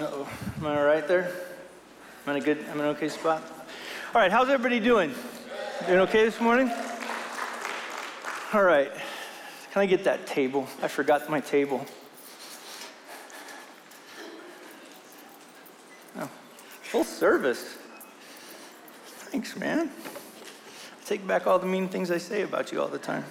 Uh-oh. Am I all right there? Am I in a good, am I in an okay spot? All right, how's everybody doing? Doing okay this morning? All right. Can I get that table? I forgot my table. Oh, full service. Thanks, man. I take back all the mean things I say about you all the time.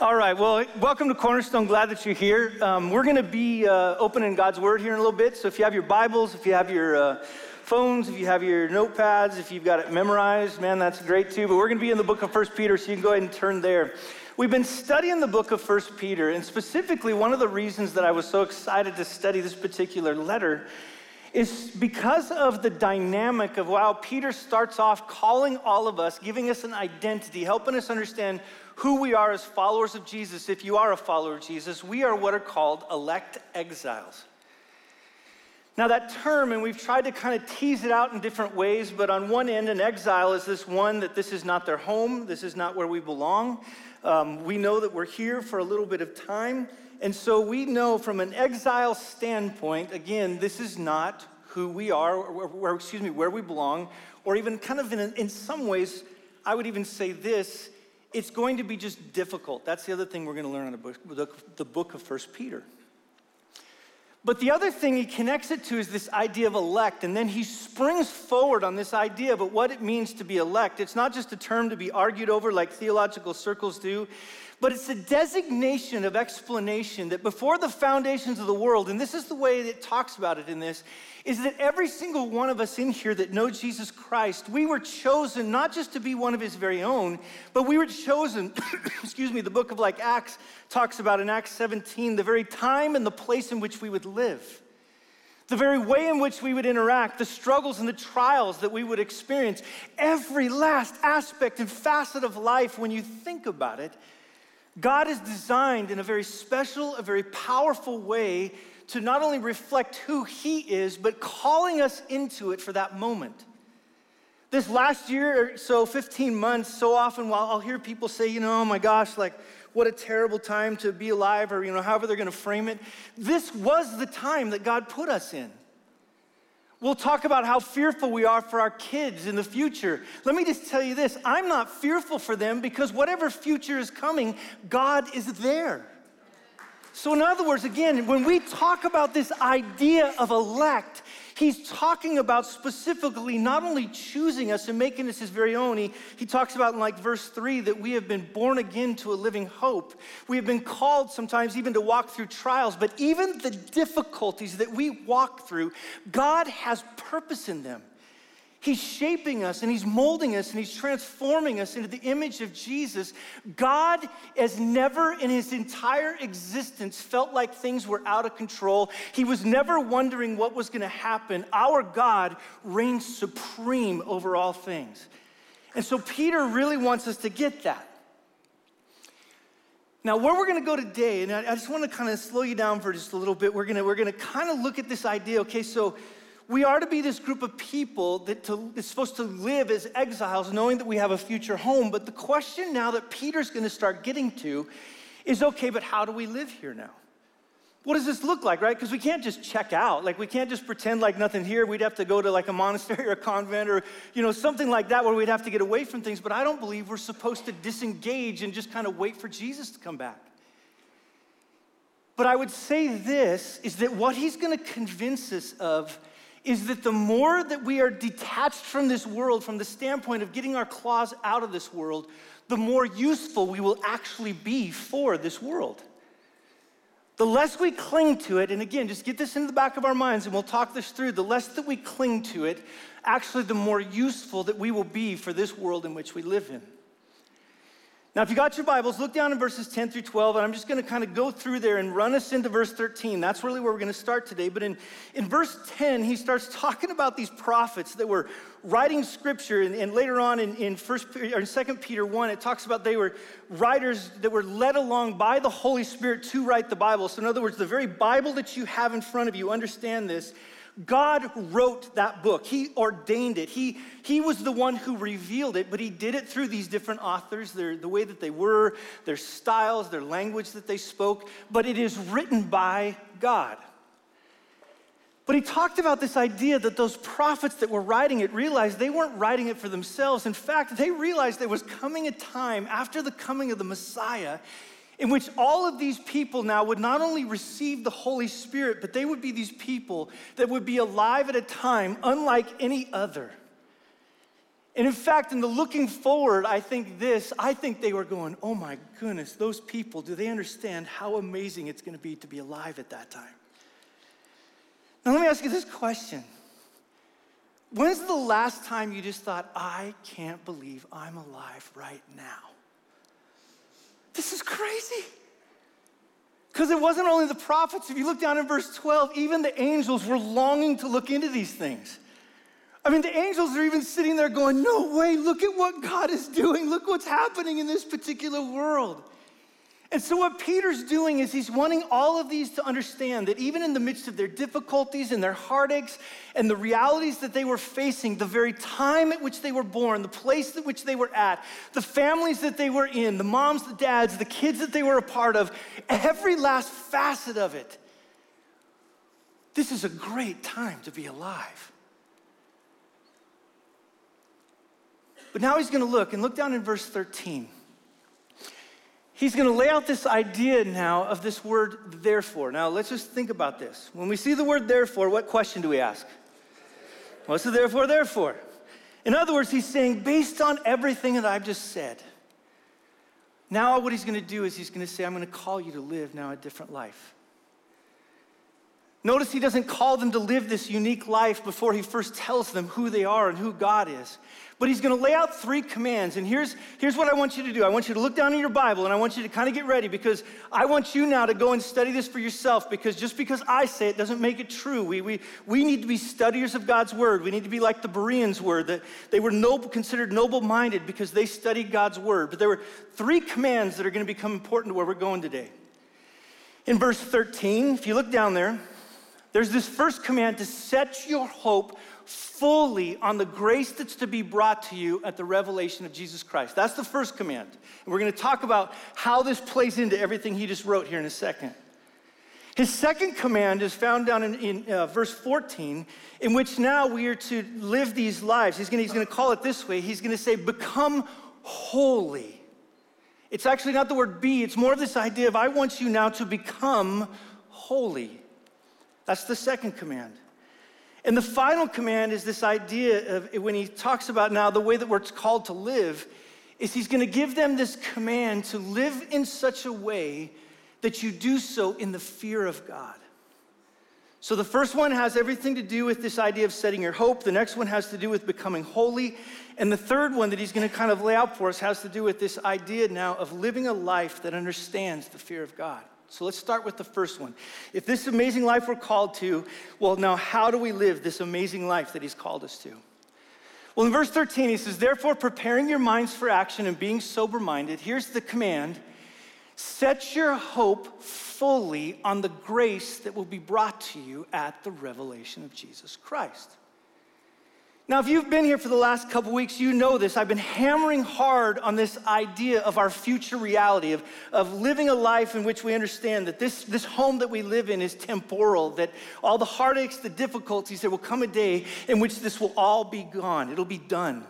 All right, well, welcome to Cornerstone. Glad that you're here. Um, we're going to be uh, opening God's Word here in a little bit. So if you have your Bibles, if you have your uh, phones, if you have your notepads, if you've got it memorized, man, that's great too. But we're going to be in the book of First Peter, so you can go ahead and turn there. We've been studying the book of First Peter, and specifically, one of the reasons that I was so excited to study this particular letter is because of the dynamic of how Peter starts off calling all of us, giving us an identity, helping us understand who we are as followers of Jesus. If you are a follower of Jesus, we are what are called elect exiles. Now, that term, and we've tried to kind of tease it out in different ways, but on one end, an exile is this one that this is not their home, this is not where we belong. Um, we know that we're here for a little bit of time, and so we know from an exile standpoint, again, this is not who we are, or, or excuse me, where we belong, or even kind of in, in some ways, I would even say this it's going to be just difficult. That's the other thing we're going to learn on the book, the book of First Peter. But the other thing he connects it to is this idea of elect, and then he springs forward on this idea of what it means to be elect. It's not just a term to be argued over like theological circles do, but it's a designation of explanation that before the foundations of the world, and this is the way it talks about it in this, is that every single one of us in here that know Jesus Christ, we were chosen not just to be one of his very own, but we were chosen, excuse me, the book of like Acts talks about in Acts 17, the very time and the place in which we would live. The very way in which we would interact, the struggles and the trials that we would experience, every last aspect and facet of life, when you think about it, God is designed in a very special, a very powerful way to not only reflect who He is, but calling us into it for that moment. This last year or so, 15 months, so often while I'll hear people say, you know, oh my gosh, like, what a terrible time to be alive, or, you know, however they're gonna frame it. This was the time that God put us in. We'll talk about how fearful we are for our kids in the future. Let me just tell you this I'm not fearful for them because whatever future is coming, God is there. So, in other words, again, when we talk about this idea of elect, he's talking about specifically not only choosing us and making us his very own, he, he talks about in like verse three that we have been born again to a living hope. We have been called sometimes even to walk through trials, but even the difficulties that we walk through, God has purpose in them. He's shaping us and He's molding us and He's transforming us into the image of Jesus. God has never in His entire existence felt like things were out of control. He was never wondering what was going to happen. Our God reigns supreme over all things. And so Peter really wants us to get that. Now, where we're going to go today, and I just want to kind of slow you down for just a little bit. We're going to, we're going to kind of look at this idea. Okay, so we are to be this group of people that to, is supposed to live as exiles, knowing that we have a future home. But the question now that Peter's going to start getting to is okay, but how do we live here now? What does this look like, right? Because we can't just check out. Like, we can't just pretend like nothing here. We'd have to go to like a monastery or a convent or, you know, something like that where we'd have to get away from things. But I don't believe we're supposed to disengage and just kind of wait for Jesus to come back. But I would say this is that what he's going to convince us of is that the more that we are detached from this world, from the standpoint of getting our claws out of this world, the more useful we will actually be for this world. The less we cling to it, and again, just get this into the back of our minds and we'll talk this through, the less that we cling to it, actually, the more useful that we will be for this world in which we live in. Now, if you got your Bibles, look down in verses 10 through 12, and I'm just going to kind of go through there and run us into verse 13. That's really where we're going to start today. But in, in verse 10, he starts talking about these prophets that were writing scripture. And, and later on in, in, First, or in 2 Peter 1, it talks about they were writers that were led along by the Holy Spirit to write the Bible. So, in other words, the very Bible that you have in front of you, understand this God wrote that book. He ordained it. He, he was the one who revealed it, but he did it through these different authors, their, the way that they were, their styles, their language that they spoke, but it is written by God. But he talked about this idea that those prophets that were writing it realized they weren't writing it for themselves. In fact, they realized there was coming a time after the coming of the Messiah in which all of these people now would not only receive the Holy Spirit, but they would be these people that would be alive at a time unlike any other. And in fact, in the looking forward, I think this, I think they were going, oh my goodness, those people, do they understand how amazing it's going to be to be alive at that time? Now, let me ask you this question When's the last time you just thought, I can't believe I'm alive right now? This is crazy. Because it wasn't only the prophets. If you look down in verse 12, even the angels were longing to look into these things. I mean, the angels are even sitting there going, No way, look at what God is doing. Look what's happening in this particular world. And so, what Peter's doing is he's wanting all of these to understand that even in the midst of their difficulties and their heartaches and the realities that they were facing, the very time at which they were born, the place at which they were at, the families that they were in, the moms, the dads, the kids that they were a part of, every last facet of it, this is a great time to be alive. But now he's going to look and look down in verse 13 he's going to lay out this idea now of this word therefore. Now, let's just think about this. When we see the word therefore, what question do we ask? What's the therefore, therefore? In other words, he's saying, based on everything that I've just said, now what he's going to do is he's going to say, I'm going to call you to live now a different life. Notice he doesn't call them to live this unique life before he first tells them who they are and who God is. But he's going to lay out three commands. And here's, here's what I want you to do I want you to look down in your Bible and I want you to kind of get ready because I want you now to go and study this for yourself because just because I say it doesn't make it true. We, we, we need to be studiers of God's word. We need to be like the Bereans were, that they were noble, considered noble minded because they studied God's word. But there were three commands that are going to become important to where we're going today. In verse 13, if you look down there, there's this first command to set your hope fully on the grace that's to be brought to you at the revelation of Jesus Christ. That's the first command. And we're going to talk about how this plays into everything he just wrote here in a second. His second command is found down in, in uh, verse 14, in which now we are to live these lives. He's going, to, he's going to call it this way. He's going to say, Become holy. It's actually not the word be, it's more of this idea of I want you now to become holy. That's the second command. And the final command is this idea of when he talks about now the way that we're called to live, is he's going to give them this command to live in such a way that you do so in the fear of God. So the first one has everything to do with this idea of setting your hope. The next one has to do with becoming holy. And the third one that he's going to kind of lay out for us has to do with this idea now of living a life that understands the fear of God. So let's start with the first one. If this amazing life we're called to, well, now how do we live this amazing life that He's called us to? Well, in verse 13, he says, Therefore, preparing your minds for action and being sober minded, here's the command set your hope fully on the grace that will be brought to you at the revelation of Jesus Christ. Now, if you've been here for the last couple weeks, you know this. I've been hammering hard on this idea of our future reality, of, of living a life in which we understand that this, this home that we live in is temporal, that all the heartaches, the difficulties, there will come a day in which this will all be gone. It'll be done.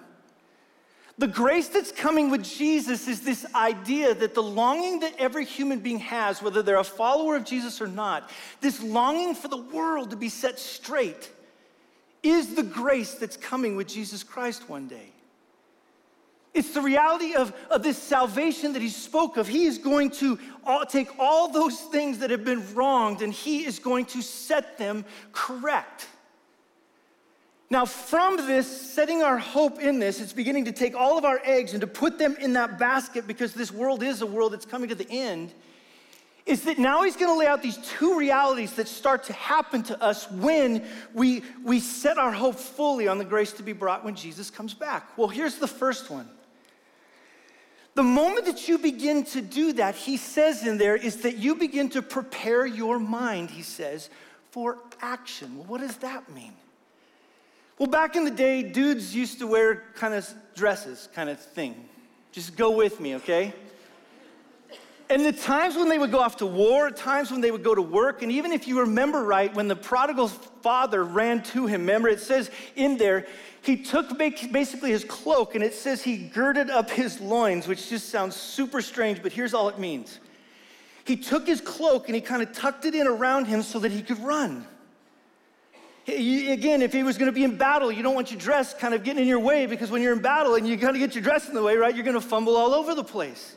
The grace that's coming with Jesus is this idea that the longing that every human being has, whether they're a follower of Jesus or not, this longing for the world to be set straight is the grace that's coming with Jesus Christ one day. It's the reality of, of this salvation that he spoke of. He is going to all, take all those things that have been wronged and he is going to set them correct. Now, from this, setting our hope in this, it's beginning to take all of our eggs and to put them in that basket because this world is a world that's coming to the end is that now he's going to lay out these two realities that start to happen to us when we, we set our hope fully on the grace to be brought when Jesus comes back. Well, here's the first one. The moment that you begin to do that, he says in there, is that you begin to prepare your mind, he says, for action. Well, what does that mean? Well, back in the day, dudes used to wear kind of dresses, kind of thing. Just go with me, okay? And the times when they would go off to war, times when they would go to work, and even if you remember right, when the prodigal's father ran to him, remember it says in there, he took basically his cloak and it says he girded up his loins, which just sounds super strange, but here's all it means. He took his cloak and he kind of tucked it in around him so that he could run. Again, if he was going to be in battle, you don't want your dress kind of getting in your way because when you're in battle and you got to get your dress in the way, right, you're going to fumble all over the place.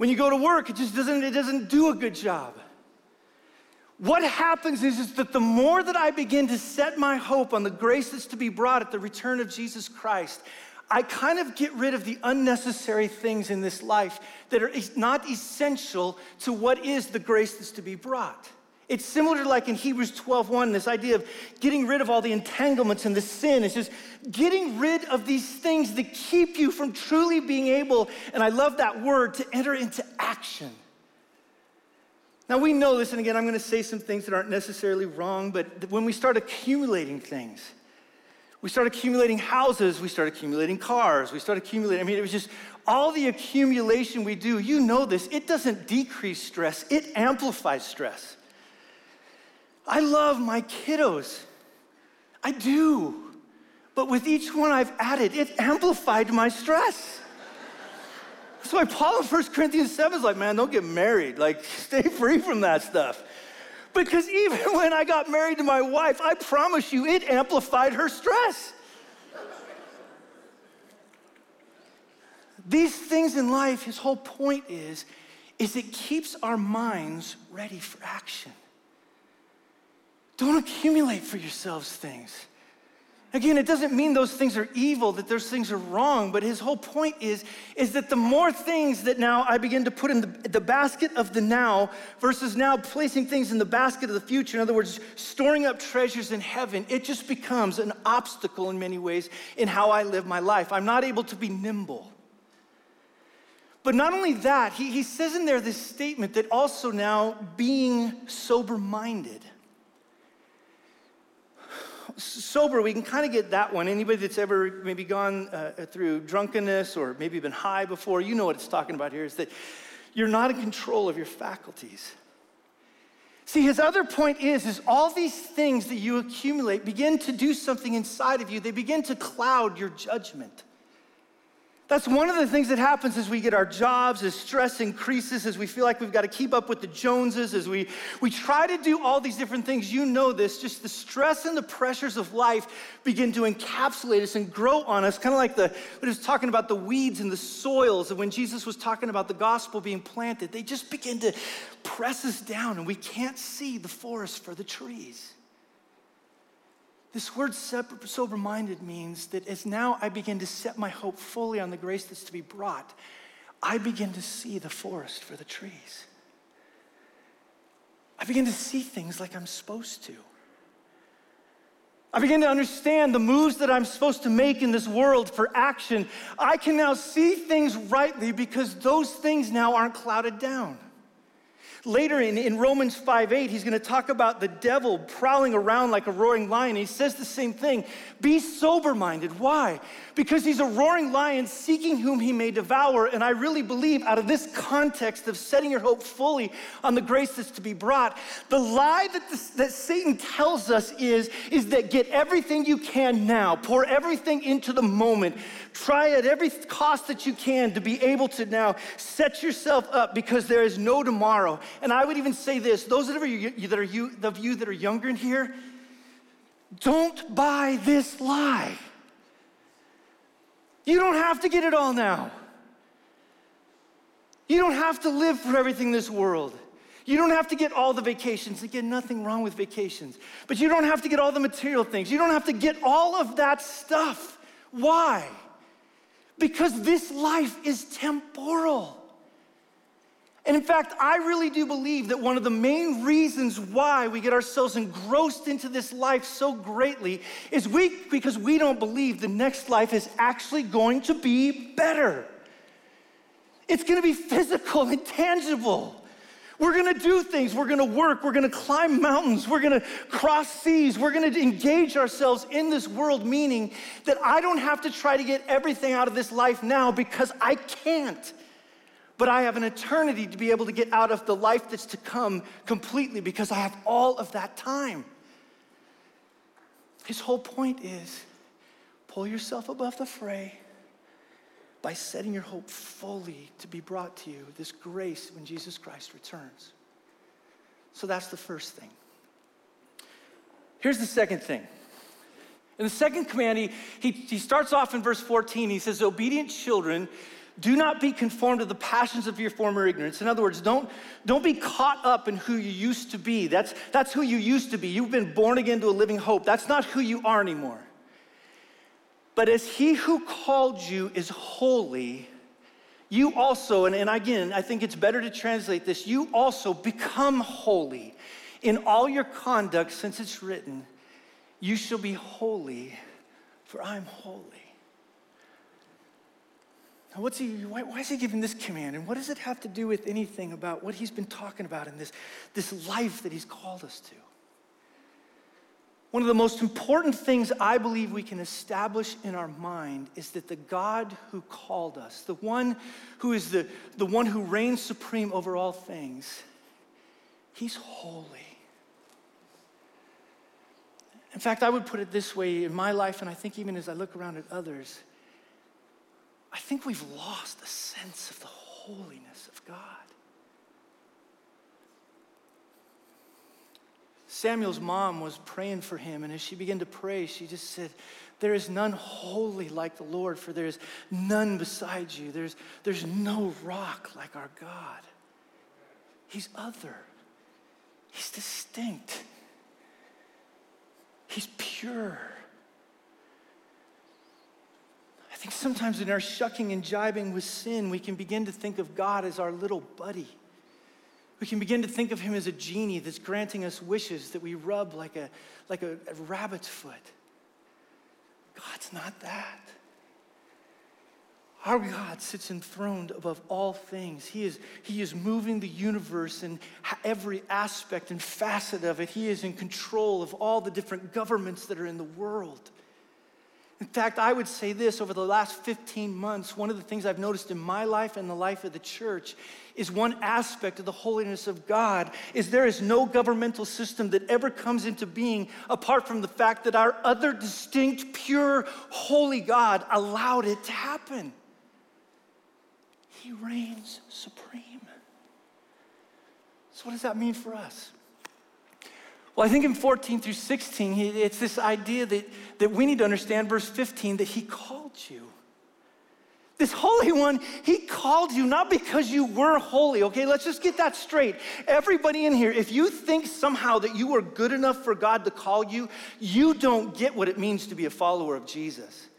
When you go to work, it just doesn't, it doesn't do a good job. What happens is, is that the more that I begin to set my hope on the grace that's to be brought at the return of Jesus Christ, I kind of get rid of the unnecessary things in this life that are not essential to what is the grace that's to be brought. It's similar to like in Hebrews 12:1, this idea of getting rid of all the entanglements and the sin. It's just getting rid of these things that keep you from truly being able, and I love that word, to enter into action. Now we know this, and again, I'm gonna say some things that aren't necessarily wrong, but when we start accumulating things, we start accumulating houses, we start accumulating cars, we start accumulating, I mean, it was just all the accumulation we do, you know this, it doesn't decrease stress, it amplifies stress. I love my kiddos. I do. But with each one I've added, it amplified my stress. That's why Paul in 1 Corinthians 7 is like, man, don't get married. Like, stay free from that stuff. Because even when I got married to my wife, I promise you, it amplified her stress. These things in life, his whole point is, is it keeps our minds ready for action. Don't accumulate for yourselves things. Again, it doesn't mean those things are evil, that those things are wrong, but his whole point is, is that the more things that now I begin to put in the, the, basket of the now versus now placing things in the basket of the future, in other words, storing up treasures in heaven, it just becomes an obstacle in many ways in how I live my life. I'm not able to be nimble. But not only that, he, he says in there this statement that also now being sober minded sober, we can kind of get that one. Anybody that's ever maybe gone uh, through drunkenness or maybe been high before, you know what it's talking about here is that you're not in control of your faculties. See, his other point is, is all these things that you accumulate begin to do something inside of you. They begin to cloud your judgment. That's one of the things that happens as we get our jobs, as stress increases, as we feel like we've got to keep up with the Joneses, as we, we try to do all these different things. You know this, just the stress and the pressures of life begin to encapsulate us and grow on us, kind of like the, what was talking about the weeds and the soils. And when Jesus was talking about the gospel being planted, they just begin to press us down and we can't see the forest for the trees. This word sober minded means that as now I begin to set my hope fully on the grace that's to be brought, I begin to see the forest for the trees. I begin to see things like I'm supposed to. I begin to understand the moves that I'm supposed to make in this world for action. I can now see things rightly because those things now aren't clouded down. Later in, in Romans 5 8, he's going to talk about the devil prowling around like a roaring lion. He says the same thing be sober minded. Why? Because he's a roaring lion seeking whom he may devour. And I really believe, out of this context of setting your hope fully on the grace that's to be brought, the lie that, that Satan tells us is, is that get everything you can now, pour everything into the moment, try at every cost that you can to be able to now set yourself up because there is no tomorrow. And I would even say this those are you, that are you, of you that are younger in here, don't buy this lie. You don't have to get it all now. You don't have to live for everything in this world. You don't have to get all the vacations. Again, nothing wrong with vacations. But you don't have to get all the material things. You don't have to get all of that stuff. Why? Because this life is temporal. And in fact, I really do believe that one of the main reasons why we get ourselves engrossed into this life so greatly is we, because we don't believe the next life is actually going to be better. It's gonna be physical and tangible. We're gonna do things, we're gonna work, we're gonna climb mountains, we're gonna cross seas, we're gonna engage ourselves in this world, meaning that I don't have to try to get everything out of this life now because I can't. But I have an eternity to be able to get out of the life that's to come completely because I have all of that time. His whole point is pull yourself above the fray by setting your hope fully to be brought to you, this grace when Jesus Christ returns. So that's the first thing. Here's the second thing. In the second command, he, he, he starts off in verse 14. He says, Obedient children, do not be conformed to the passions of your former ignorance. In other words, don't, don't be caught up in who you used to be. That's, that's who you used to be. You've been born again to a living hope. That's not who you are anymore. But as he who called you is holy, you also, and, and again, I think it's better to translate this, you also become holy in all your conduct, since it's written, You shall be holy, for I'm holy. Now, what's he, why, why, is he giving this command? And what does it have to do with anything about what he's been talking about in this, this life that he's called us to? One of the most important things I believe we can establish in our mind is that the God who called us, the one who is the, the one who reigns supreme over all things, he's holy. In fact, I would put it this way in my life, and I think even as I look around at others, I think we've lost a sense of the holiness of God. Samuel's mom was praying for him, and as she began to pray, she just said, There is none holy like the Lord, for there is none beside you. There's, there's no rock like our God. He's other, He's distinct, He's pure. I think sometimes in our shucking and jibing with sin, we can begin to think of God as our little buddy we can begin to think of him as a genie that's granting us wishes that we rub like a, like a, a rabbit's foot. God's not that. Our God sits enthroned above all things. He is, he is moving the universe in every aspect and facet of it. He is in control of all the different governments that are in the world. In fact, I would say this over the last 15 months, one of the things I've noticed in my life and the life of the church is one aspect of the holiness of God is there is no governmental system that ever comes into being apart from the fact that our other distinct, pure, holy God allowed it to happen. He reigns supreme. So, what does that mean for us? Well, I think in 14 through 16, it's this idea that, that we need to understand, verse 15, that He called you. This Holy One, He called you not because you were holy, okay? Let's just get that straight. Everybody in here, if you think somehow that you are good enough for God to call you, you don't get what it means to be a follower of Jesus.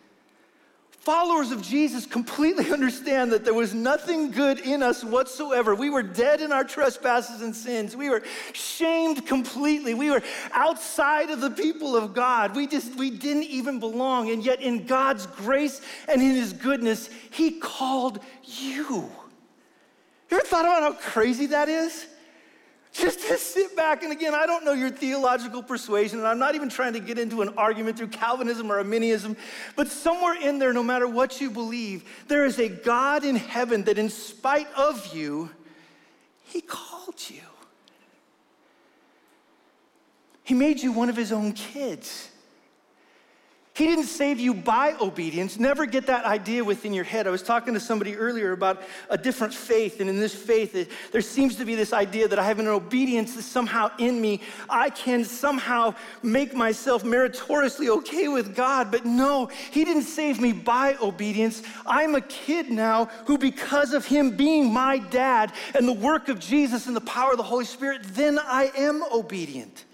Followers of Jesus completely understand that there was nothing good in us whatsoever. We were dead in our trespasses and sins. We were shamed completely. We were outside of the people of God. We just we didn't even belong. And yet in God's grace and in his goodness, he called you. You ever thought about how crazy that is? Just to sit back, and again, I don't know your theological persuasion, and I'm not even trying to get into an argument through Calvinism or Arminianism, but somewhere in there, no matter what you believe, there is a God in heaven that, in spite of you, He called you. He made you one of His own kids. He didn't save you by obedience. Never get that idea within your head. I was talking to somebody earlier about a different faith, and in this faith, there seems to be this idea that I have an obedience that's somehow in me. I can somehow make myself meritoriously okay with God, but no, He didn't save me by obedience. I'm a kid now who, because of Him being my dad and the work of Jesus and the power of the Holy Spirit, then I am obedient.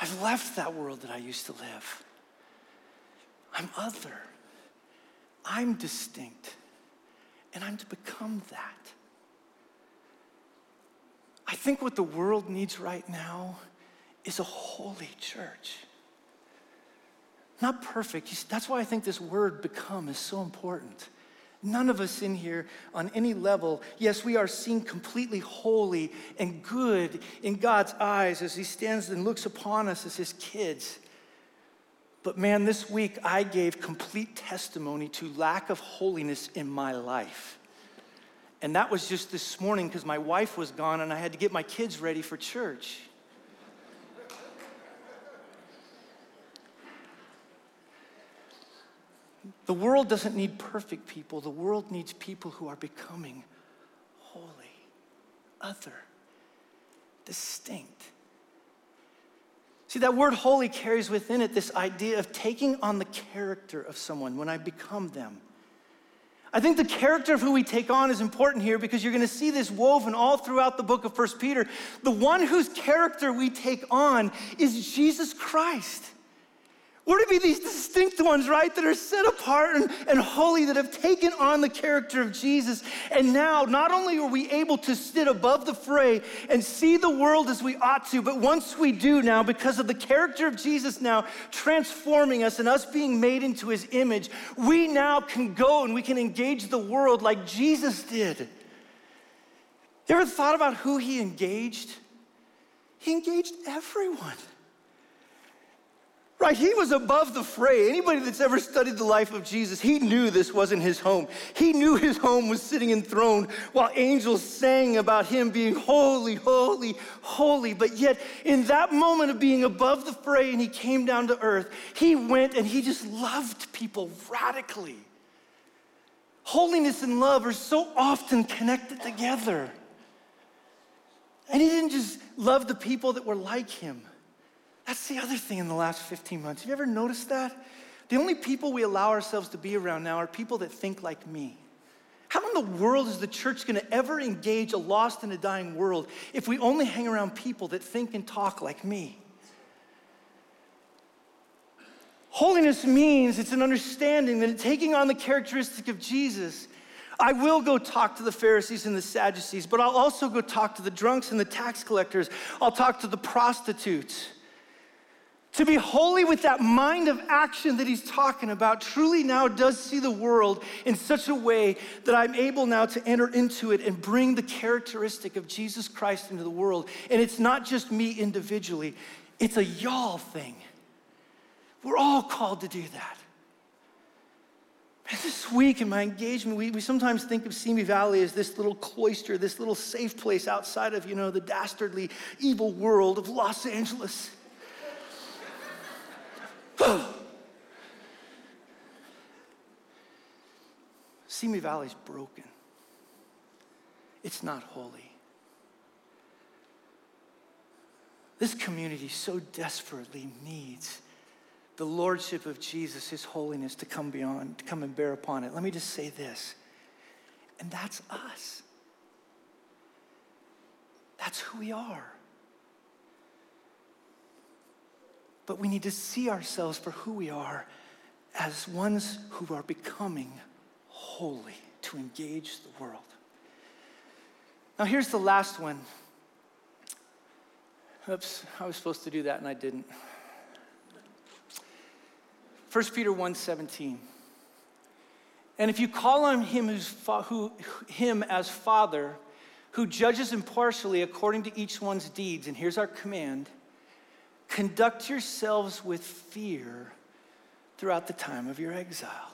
I've left that world that I used to live. I'm other. I'm distinct. And I'm to become that. I think what the world needs right now is a holy church. Not perfect. That's why I think this word become is so important. None of us in here on any level, yes, we are seen completely holy and good in God's eyes as He stands and looks upon us as His kids. But man, this week I gave complete testimony to lack of holiness in my life. And that was just this morning because my wife was gone and I had to get my kids ready for church. The world doesn't need perfect people, the world needs people who are becoming holy, other, distinct. See, that word holy carries within it this idea of taking on the character of someone when I become them. I think the character of who we take on is important here because you're going to see this woven all throughout the book of First Peter. The one whose character we take on is Jesus Christ. We're to be these distinct ones, right, that are set apart and, and, holy, that have taken on the character of Jesus. And now, not only are we able to sit above the fray and see the world as we ought to, but once we do now, because of the character of Jesus now transforming us and us being made into his image, we now can go and we can engage the world like Jesus did. You ever thought about who he engaged? He engaged everyone. Right, he was above the fray. Anybody that's ever studied the life of Jesus, he knew this wasn't his home. He knew his home was sitting enthroned while angels sang about him being holy, holy, holy. But yet, in that moment of being above the fray and he came down to earth, he went and he just loved people radically. Holiness and love are so often connected together. And he didn't just love the people that were like him. That's the other thing in the last 15 months. Have you ever noticed that? The only people we allow ourselves to be around now are people that think like me. How in the world is the church going to ever engage a lost and a dying world if we only hang around people that think and talk like me? Holiness means it's an understanding that taking on the characteristic of Jesus, I will go talk to the Pharisees and the Sadducees, but I'll also go talk to the drunks and the tax collectors. I'll talk to the prostitutes. To be holy with that mind of action that he's talking about truly now does see the world in such a way that I'm able now to enter into it and bring the characteristic of Jesus Christ into the world. And it's not just me individually, it's a y'all thing. We're all called to do that. And this week in my engagement, we, we sometimes think of Simi Valley as this little cloister, this little safe place outside of, you know, the dastardly evil world of Los Angeles. Simi Valley's broken. It's not holy. This community so desperately needs the lordship of Jesus, his holiness to come beyond, to come and bear upon it. Let me just say this, and that's us. That's who we are. But we need to see ourselves for who we are as ones who are becoming holy to engage the world. Now, here's the last one. Oops, I was supposed to do that and I didn't. 1 Peter 1:17. And if you call on him who's fa- who, him as father, who judges impartially according to each one's deeds, and here's our command, Conduct yourselves with fear throughout the time of your exile.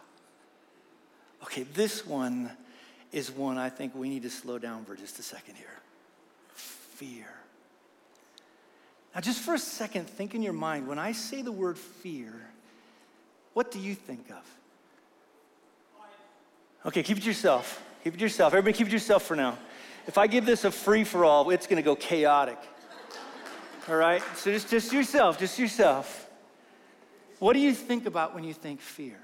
Okay, this one is one I think we need to slow down for just a second here. Fear. Now, just for a second, think in your mind when I say the word fear, what do you think of? Okay, keep it yourself. Keep it yourself. Everybody, keep it yourself for now. If I give this a free for all, it's going to go chaotic. All right? So just, just yourself, just yourself. What do you think about when you think fear?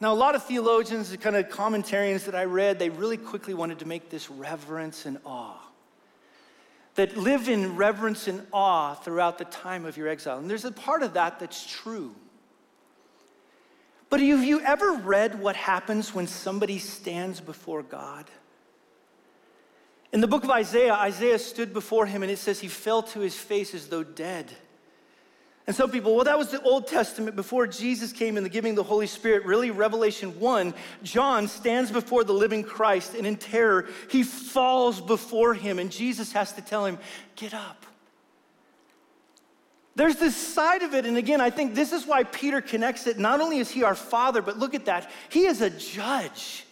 Now, a lot of theologians, the kind of commentarians that I read, they really quickly wanted to make this reverence and awe. That live in reverence and awe throughout the time of your exile. And there's a part of that that's true. But have you ever read what happens when somebody stands before God? In the book of Isaiah, Isaiah stood before him and it says he fell to his face as though dead. And some people, well, that was the Old Testament before Jesus came in the giving of the Holy Spirit. Really, Revelation 1, John stands before the living Christ and in terror, he falls before him, and Jesus has to tell him, Get up. There's this side of it, and again, I think this is why Peter connects it. Not only is he our father, but look at that, he is a judge.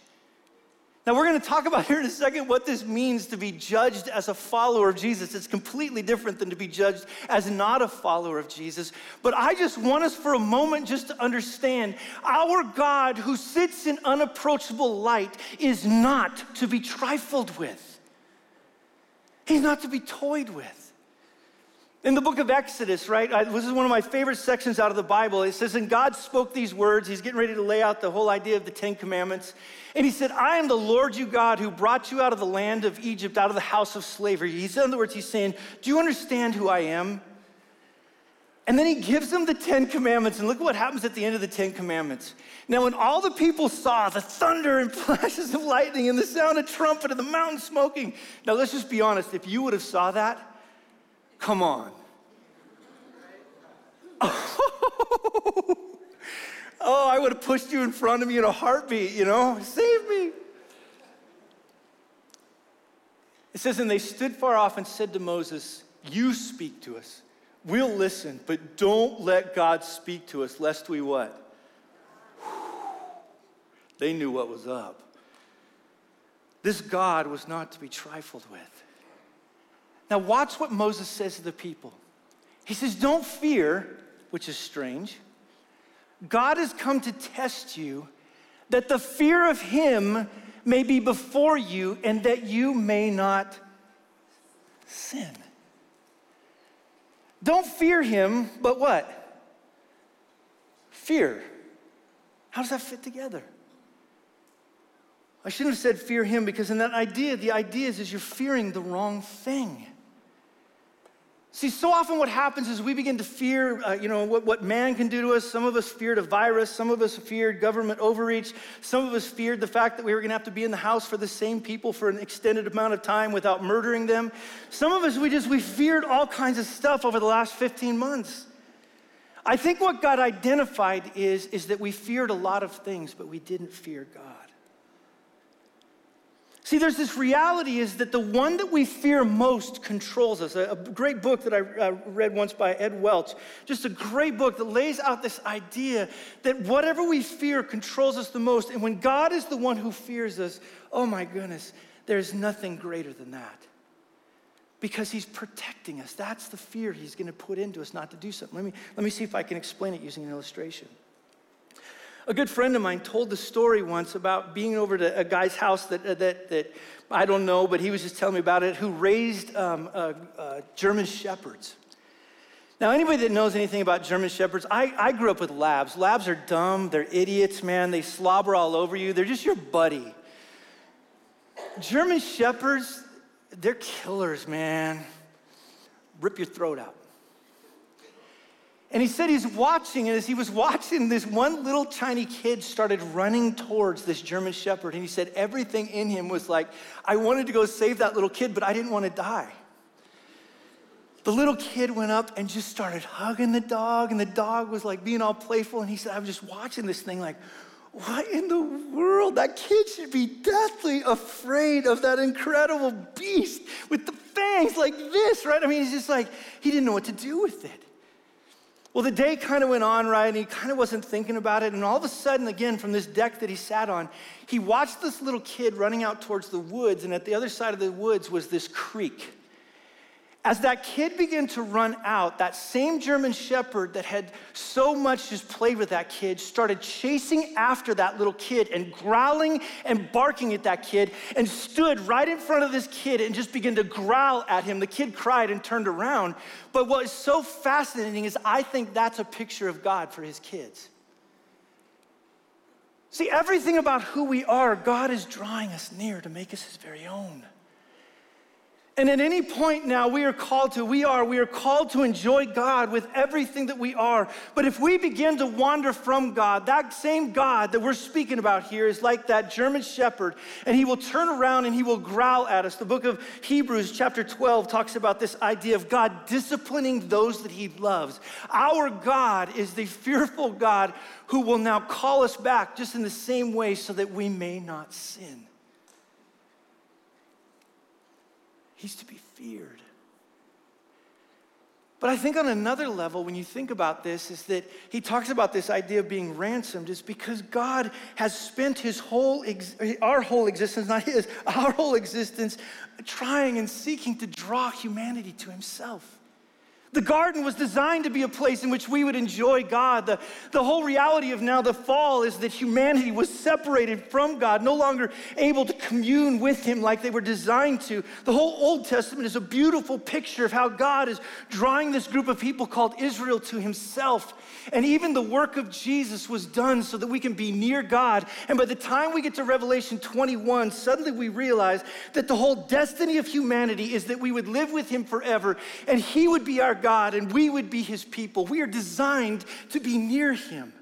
Now, we're going to talk about here in a second what this means to be judged as a follower of Jesus. It's completely different than to be judged as not a follower of Jesus. But I just want us for a moment just to understand our God, who sits in unapproachable light, is not to be trifled with, He's not to be toyed with. In the book of Exodus, right, I, this is one of my favorite sections out of the Bible. It says, And God spoke these words. He's getting ready to lay out the whole idea of the Ten Commandments. And he said, I am the Lord you God who brought you out of the land of Egypt, out of the house of slavery. He's, in other words, he's saying, Do you understand who I am? And then he gives them the Ten Commandments, and look what happens at the end of the Ten Commandments. Now, when all the people saw the thunder and flashes of lightning and the sound of trumpet and the mountain smoking, now let's just be honest, if you would have saw that, Come on. Oh, I would have pushed you in front of me in a heartbeat, you know? Save me. It says, And they stood far off and said to Moses, You speak to us. We'll listen, but don't let God speak to us, lest we what? They knew what was up. This God was not to be trifled with. Now, watch what Moses says to the people. He says, Don't fear, which is strange. God has come to test you that the fear of him may be before you and that you may not sin. Don't fear him, but what? Fear. How does that fit together? I shouldn't have said fear him because in that idea, the idea is, is you're fearing the wrong thing. See, so often what happens is we begin to fear, uh, you know, what, what man can do to us. Some of us feared a virus. Some of us feared government overreach. Some of us feared the fact that we were going to have to be in the house for the same people for an extended amount of time without murdering them. Some of us, we just, we feared all kinds of stuff over the last 15 months. I think what God identified is, is that we feared a lot of things, but we didn't fear God. See, there's this reality is that the one that we fear most controls us. A, great book that I read once by Ed Welch, just a great book that lays out this idea that whatever we fear controls us the most. And when God is the one who fears us, oh my goodness, there's nothing greater than that. Because he's protecting us. That's the fear he's going to put into us not to do something. Let me, let me see if I can explain it using an illustration. A good friend of mine told the story once about being over to a guy's house that, uh, that, that I don't know, but he was just telling me about it, who raised um, uh, uh, German shepherds. Now, anybody that knows anything about German shepherds, I, I grew up with labs. Labs are dumb, they're idiots, man. They slobber all over you, they're just your buddy. German shepherds, they're killers, man. Rip your throat out. And he said he's watching, and as he was watching, this one little tiny kid started running towards this German shepherd. And he said everything in him was like, I wanted to go save that little kid, but I didn't want to die. The little kid went up and just started hugging the dog, and the dog was like being all playful. And he said, I was just watching this thing, like, what in the world? That kid should be deathly afraid of that incredible beast with the fangs like this, right? I mean, he's just like, he didn't know what to do with it. Well, the day kind of went on, right? And he kind of wasn't thinking about it. And all of a sudden, again, from this deck that he sat on, he watched this little kid running out towards the woods. And at the other side of the woods was this creek. As that kid began to run out, that same German shepherd that had so much just played with that kid started chasing after that little kid and growling and barking at that kid and stood right in front of this kid and just began to growl at him. The kid cried and turned around. But what is so fascinating is I think that's a picture of God for his kids. See, everything about who we are, God is drawing us near to make us his very own. And at any point now, we are called to, we are, we are called to enjoy God with everything that we are. But if we begin to wander from God, that same God that we're speaking about here is like that German shepherd, and he will turn around and he will growl at us. The book of Hebrews, chapter 12, talks about this idea of God disciplining those that he loves. Our God is the fearful God who will now call us back just in the same way so that we may not sin. He's to be feared. But I think on another level, when you think about this, is that he talks about this idea of being ransomed is because God has spent his whole, ex- our whole existence, not his, our whole existence, trying and seeking to draw humanity to himself. The garden was designed to be a place in which we would enjoy God. The, the whole reality of now the fall is that humanity was separated from God, no longer able to commune with Him like they were designed to. The whole Old Testament is a beautiful picture of how God is drawing this group of people called Israel to Himself. And even the work of Jesus was done so that we can be near God. And by the time we get to Revelation 21, suddenly we realize that the whole destiny of humanity is that we would live with Him forever and He would be our God and we would be His people. We are designed to be near Him.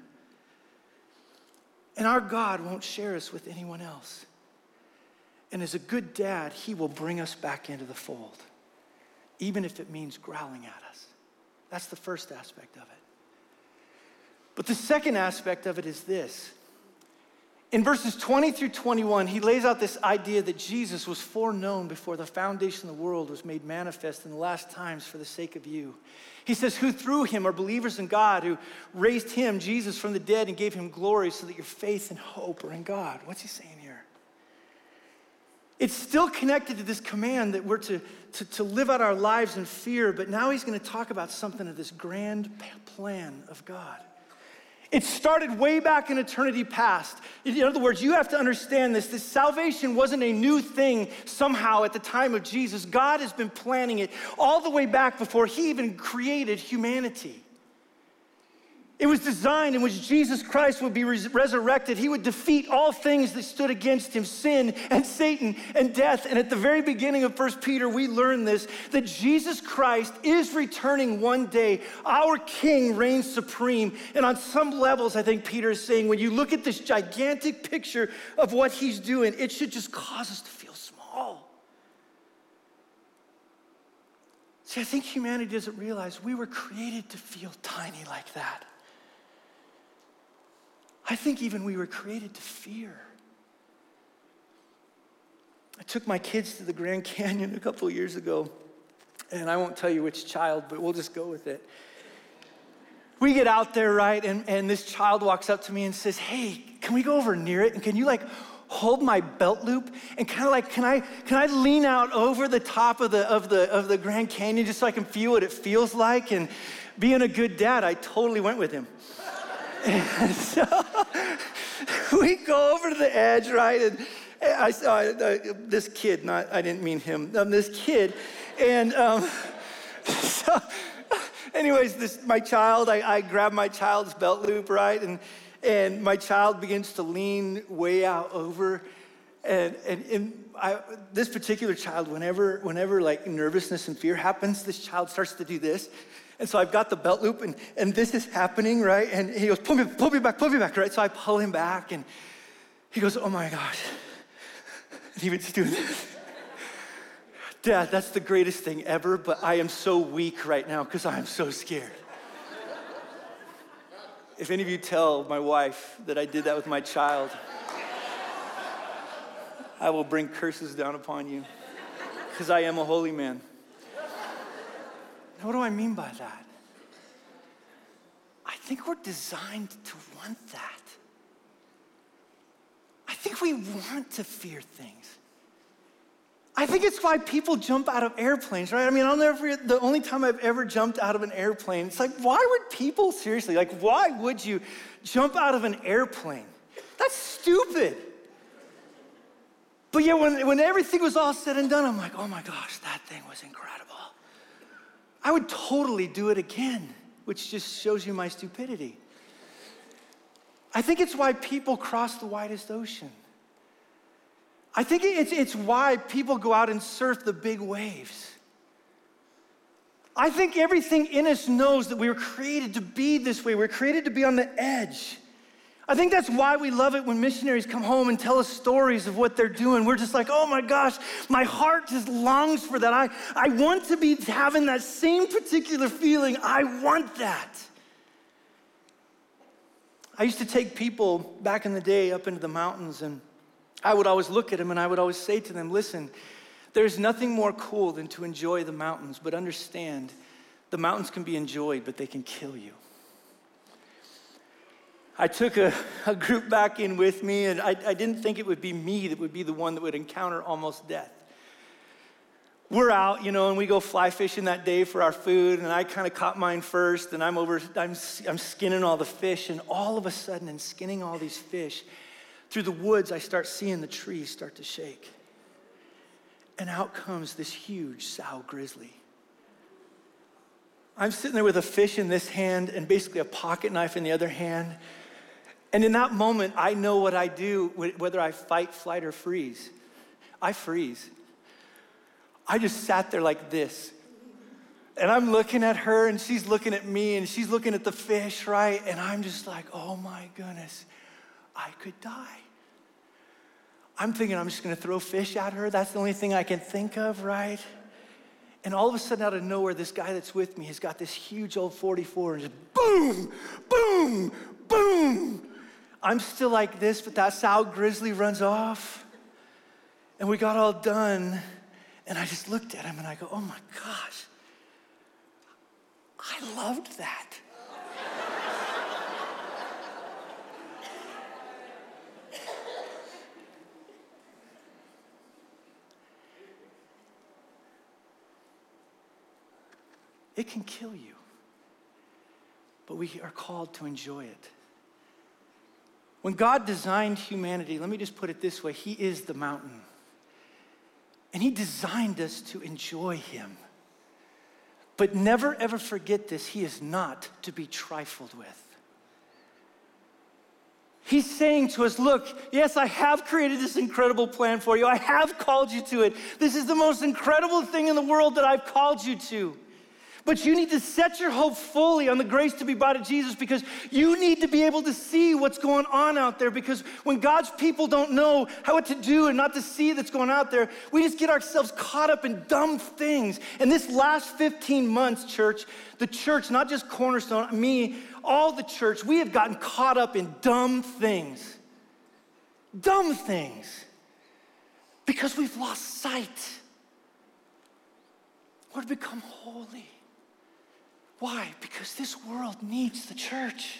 And our God won't share us with anyone else. And as a good dad, He will bring us back into the fold, even if it means growling at us. That's the first aspect of it. But the second aspect of it is this. In verses 20 through 21, he lays out this idea that Jesus was foreknown before the foundation of the world was made manifest in the last times for the sake of you. He says, Who through him are believers in God, who raised him, Jesus, from the dead and gave him glory so that your faith and hope are in God. What's he saying here? It's still connected to this command that we're to, to, to live out our lives in fear, but now he's going to talk about something of this grand plan of God. It started way back in eternity past. In other words, you have to understand this. This salvation wasn't a new thing somehow at the time of Jesus. God has been planning it all the way back before He even created humanity. It was designed in which Jesus Christ would be res- resurrected. He would defeat all things that stood against him sin and Satan and death. And at the very beginning of 1 Peter, we learn this that Jesus Christ is returning one day. Our King reigns supreme. And on some levels, I think Peter is saying, when you look at this gigantic picture of what he's doing, it should just cause us to feel small. See, I think humanity doesn't realize we were created to feel tiny like that. I think even we were created to fear. I took my kids to the Grand Canyon a couple years ago, and I won't tell you which child, but we'll just go with it. We get out there, right, and, and this child walks up to me and says, Hey, can we go over near it? And can you like hold my belt loop and kind of like, can I, can I lean out over the top of the, of, the, of the Grand Canyon just so I can feel what it feels like? And being a good dad, I totally went with him. And so we go over to the edge, right? And I saw uh, this kid, not, I didn't mean him, um, this kid. And um, so, anyways, this, my child, I, I grab my child's belt loop, right? And, and my child begins to lean way out over. And, and, and I, this particular child, whenever, whenever like nervousness and fear happens, this child starts to do this. And so I've got the belt loop, and, and this is happening, right? And he goes, pull me, pull me back, pull me back, right? So I pull him back, and he goes, oh my gosh. And he was doing this. Dad, that's the greatest thing ever, but I am so weak right now because I am so scared. if any of you tell my wife that I did that with my child, I will bring curses down upon you because I am a holy man. Now, what do I mean by that? I think we're designed to want that. I think we want to fear things. I think it's why people jump out of airplanes, right? I mean, I'll never forget the only time I've ever jumped out of an airplane. It's like, why would people, seriously, like, why would you jump out of an airplane? That's stupid. But yet, when, when everything was all said and done, I'm like, oh my gosh, that thing was incredible. I would totally do it again, which just shows you my stupidity. I think it's why people cross the widest ocean. I think it's, it's why people go out and surf the big waves. I think everything in us knows that we were created to be this way. We we're created to be on the edge. I think that's why we love it when missionaries come home and tell us stories of what they're doing. We're just like, oh my gosh, my heart just longs for that. I, I want to be having that same particular feeling. I want that. I used to take people back in the day up into the mountains, and I would always look at them and I would always say to them, listen, there's nothing more cool than to enjoy the mountains, but understand The mountains can be enjoyed, but they can kill you. I took a, a group back in with me, and I, I didn't think it would be me that would be the one that would encounter almost death we're out, you know, and we go fly fishing that day for our food, and I kind of caught mine first, and I'm over, I'm, I'm skinning all the fish, and all of a sudden, in skinning all these fish, through the woods, I start seeing the trees start to shake. And out comes this huge sow grizzly. I'm sitting there with a fish in this hand and basically a pocket knife in the other hand. And in that moment, I know what I do, whether I fight, flight, or freeze. I freeze. I just sat there like this. And I'm looking at her, and she's looking at me, and she's looking at the fish, right? And I'm just like, oh my goodness, I could die. I'm thinking I'm just gonna throw fish at her. That's the only thing I can think of, right? And all of a sudden, out of nowhere, this guy that's with me has got this huge old 44 and just boom, boom, boom. I'm still like this, but that sow grizzly runs off. And we got all done. And I just looked at him and I go, oh my gosh, I loved that. it can kill you, but we are called to enjoy it. When God designed humanity, let me just put it this way He is the mountain. And He designed us to enjoy Him. But never ever forget this He is not to be trifled with. He's saying to us, Look, yes, I have created this incredible plan for you. I have called you to it. This is the most incredible thing in the world that I've called you to. But you need to set your hope fully on the grace to be brought to Jesus because you need to be able to see what's going on out there. Because when God's people don't know how what to do and not to see that's going out there, we just get ourselves caught up in dumb things. And this last 15 months, church, the church, not just Cornerstone, me, all the church, we have gotten caught up in dumb things. Dumb things. Because we've lost sight. We're become holy. Why? Because this world needs the church.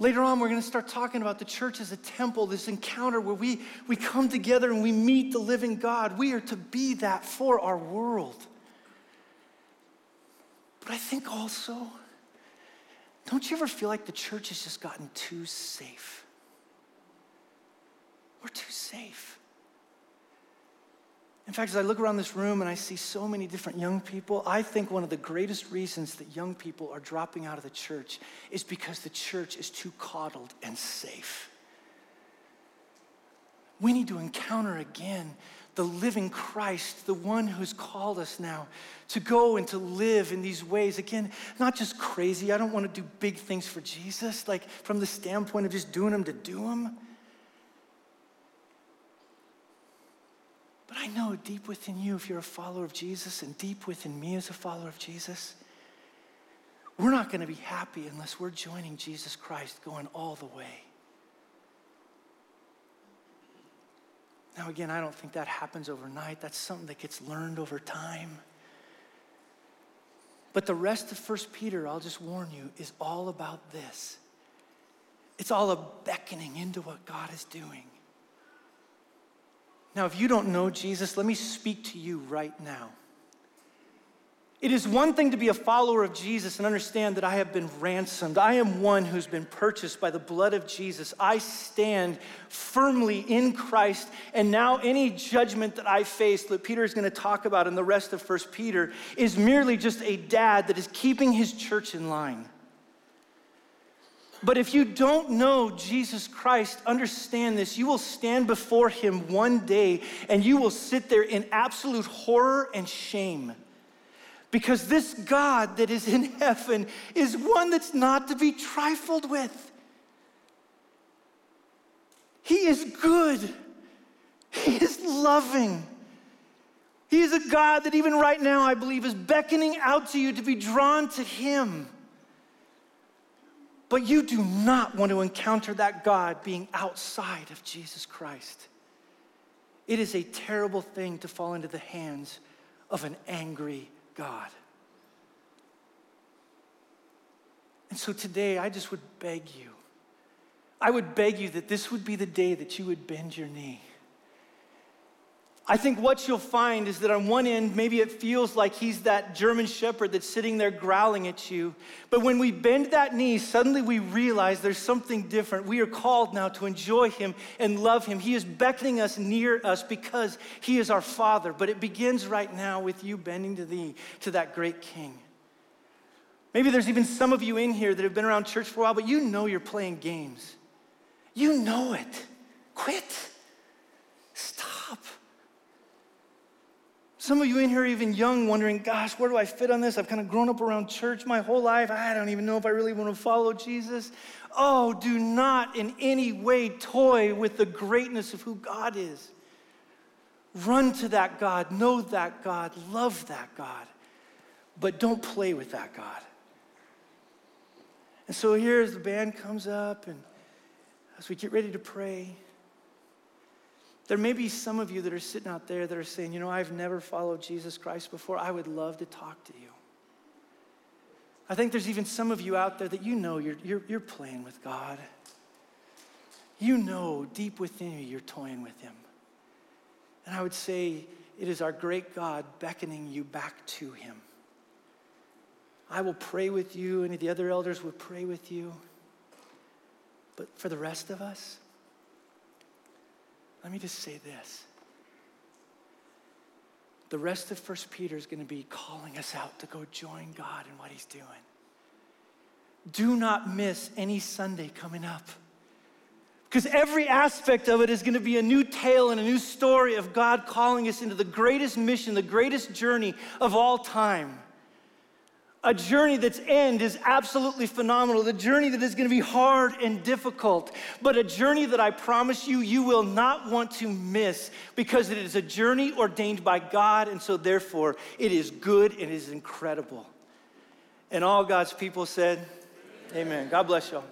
Later on, we're going to start talking about the church as a temple, this encounter where we, we come together and we meet the living God. We are to be that for our world. But I think also, don't you ever feel like the church has just gotten too safe? We're too safe. In fact, as I look around this room and I see so many different young people, I think one of the greatest reasons that young people are dropping out of the church is because the church is too coddled and safe. We need to encounter again the living Christ, the one who's called us now to go and to live in these ways. Again, not just crazy. I don't want to do big things for Jesus, like from the standpoint of just doing them to do them. I know deep within you, if you're a follower of Jesus, and deep within me as a follower of Jesus, we're not going to be happy unless we're joining Jesus Christ going all the way. Now, again, I don't think that happens overnight. That's something that gets learned over time. But the rest of 1 Peter, I'll just warn you, is all about this. It's all a beckoning into what God is doing. Now, if you don't know Jesus, let me speak to you right now. It is one thing to be a follower of Jesus and understand that I have been ransomed. I am one who's been purchased by the blood of Jesus. I stand firmly in Christ, and now any judgment that I face that Peter is going to talk about in the rest of First Peter is merely just a dad that is keeping his church in line. But if you don't know Jesus Christ, understand this. You will stand before him one day and you will sit there in absolute horror and shame. Because this God that is in heaven is one that's not to be trifled with. He is good, He is loving. He is a God that even right now, I believe, is beckoning out to you to be drawn to Him. But you do not want to encounter that God being outside of Jesus Christ. It is a terrible thing to fall into the hands of an angry God. And so today, I just would beg you, I would beg you that this would be the day that you would bend your knee I think what you'll find is that on one end, maybe it feels like he's that German shepherd that's sitting there growling at you. But when we bend that knee, suddenly we realize there's something different. We are called now to enjoy him and love him. He is beckoning us near us because he is our father. But it begins right now with you bending to thee, to that great king. Maybe there's even some of you in here that have been around church for a while, but you know you're playing games. You know it. Quit. Some of you in here, are even young, wondering, gosh, where do I fit on this? I've kind of grown up around church my whole life. I don't even know if I really want to follow Jesus. Oh, do not in any way toy with the greatness of who God is. Run to that God, know that God, love that God, but don't play with that God. And so here, as the band comes up, and as we get ready to pray, there may be some of you that are sitting out there that are saying, you know, I've never followed Jesus Christ before. I would love to talk to you. I think there's even some of you out there that you know you're, you're, you're playing with God. You know deep within you you're toying with Him. And I would say it is our great God beckoning you back to Him. I will pray with you, of the other elders will pray with you. But for the rest of us, let me just say this. The rest of First Peter is going to be calling us out to go join God in what he's doing. Do not miss any Sunday coming up. Because every aspect of it is going to be a new tale and a new story of God calling us into the greatest mission, the greatest journey of all time a journey that's end is absolutely phenomenal, the journey that is going to be hard and difficult, but a journey that I promise you, you will not want to miss because it is a journey ordained by God, and so therefore it is good and it is incredible. And all God's people said, Amen. Amen. God bless y'all.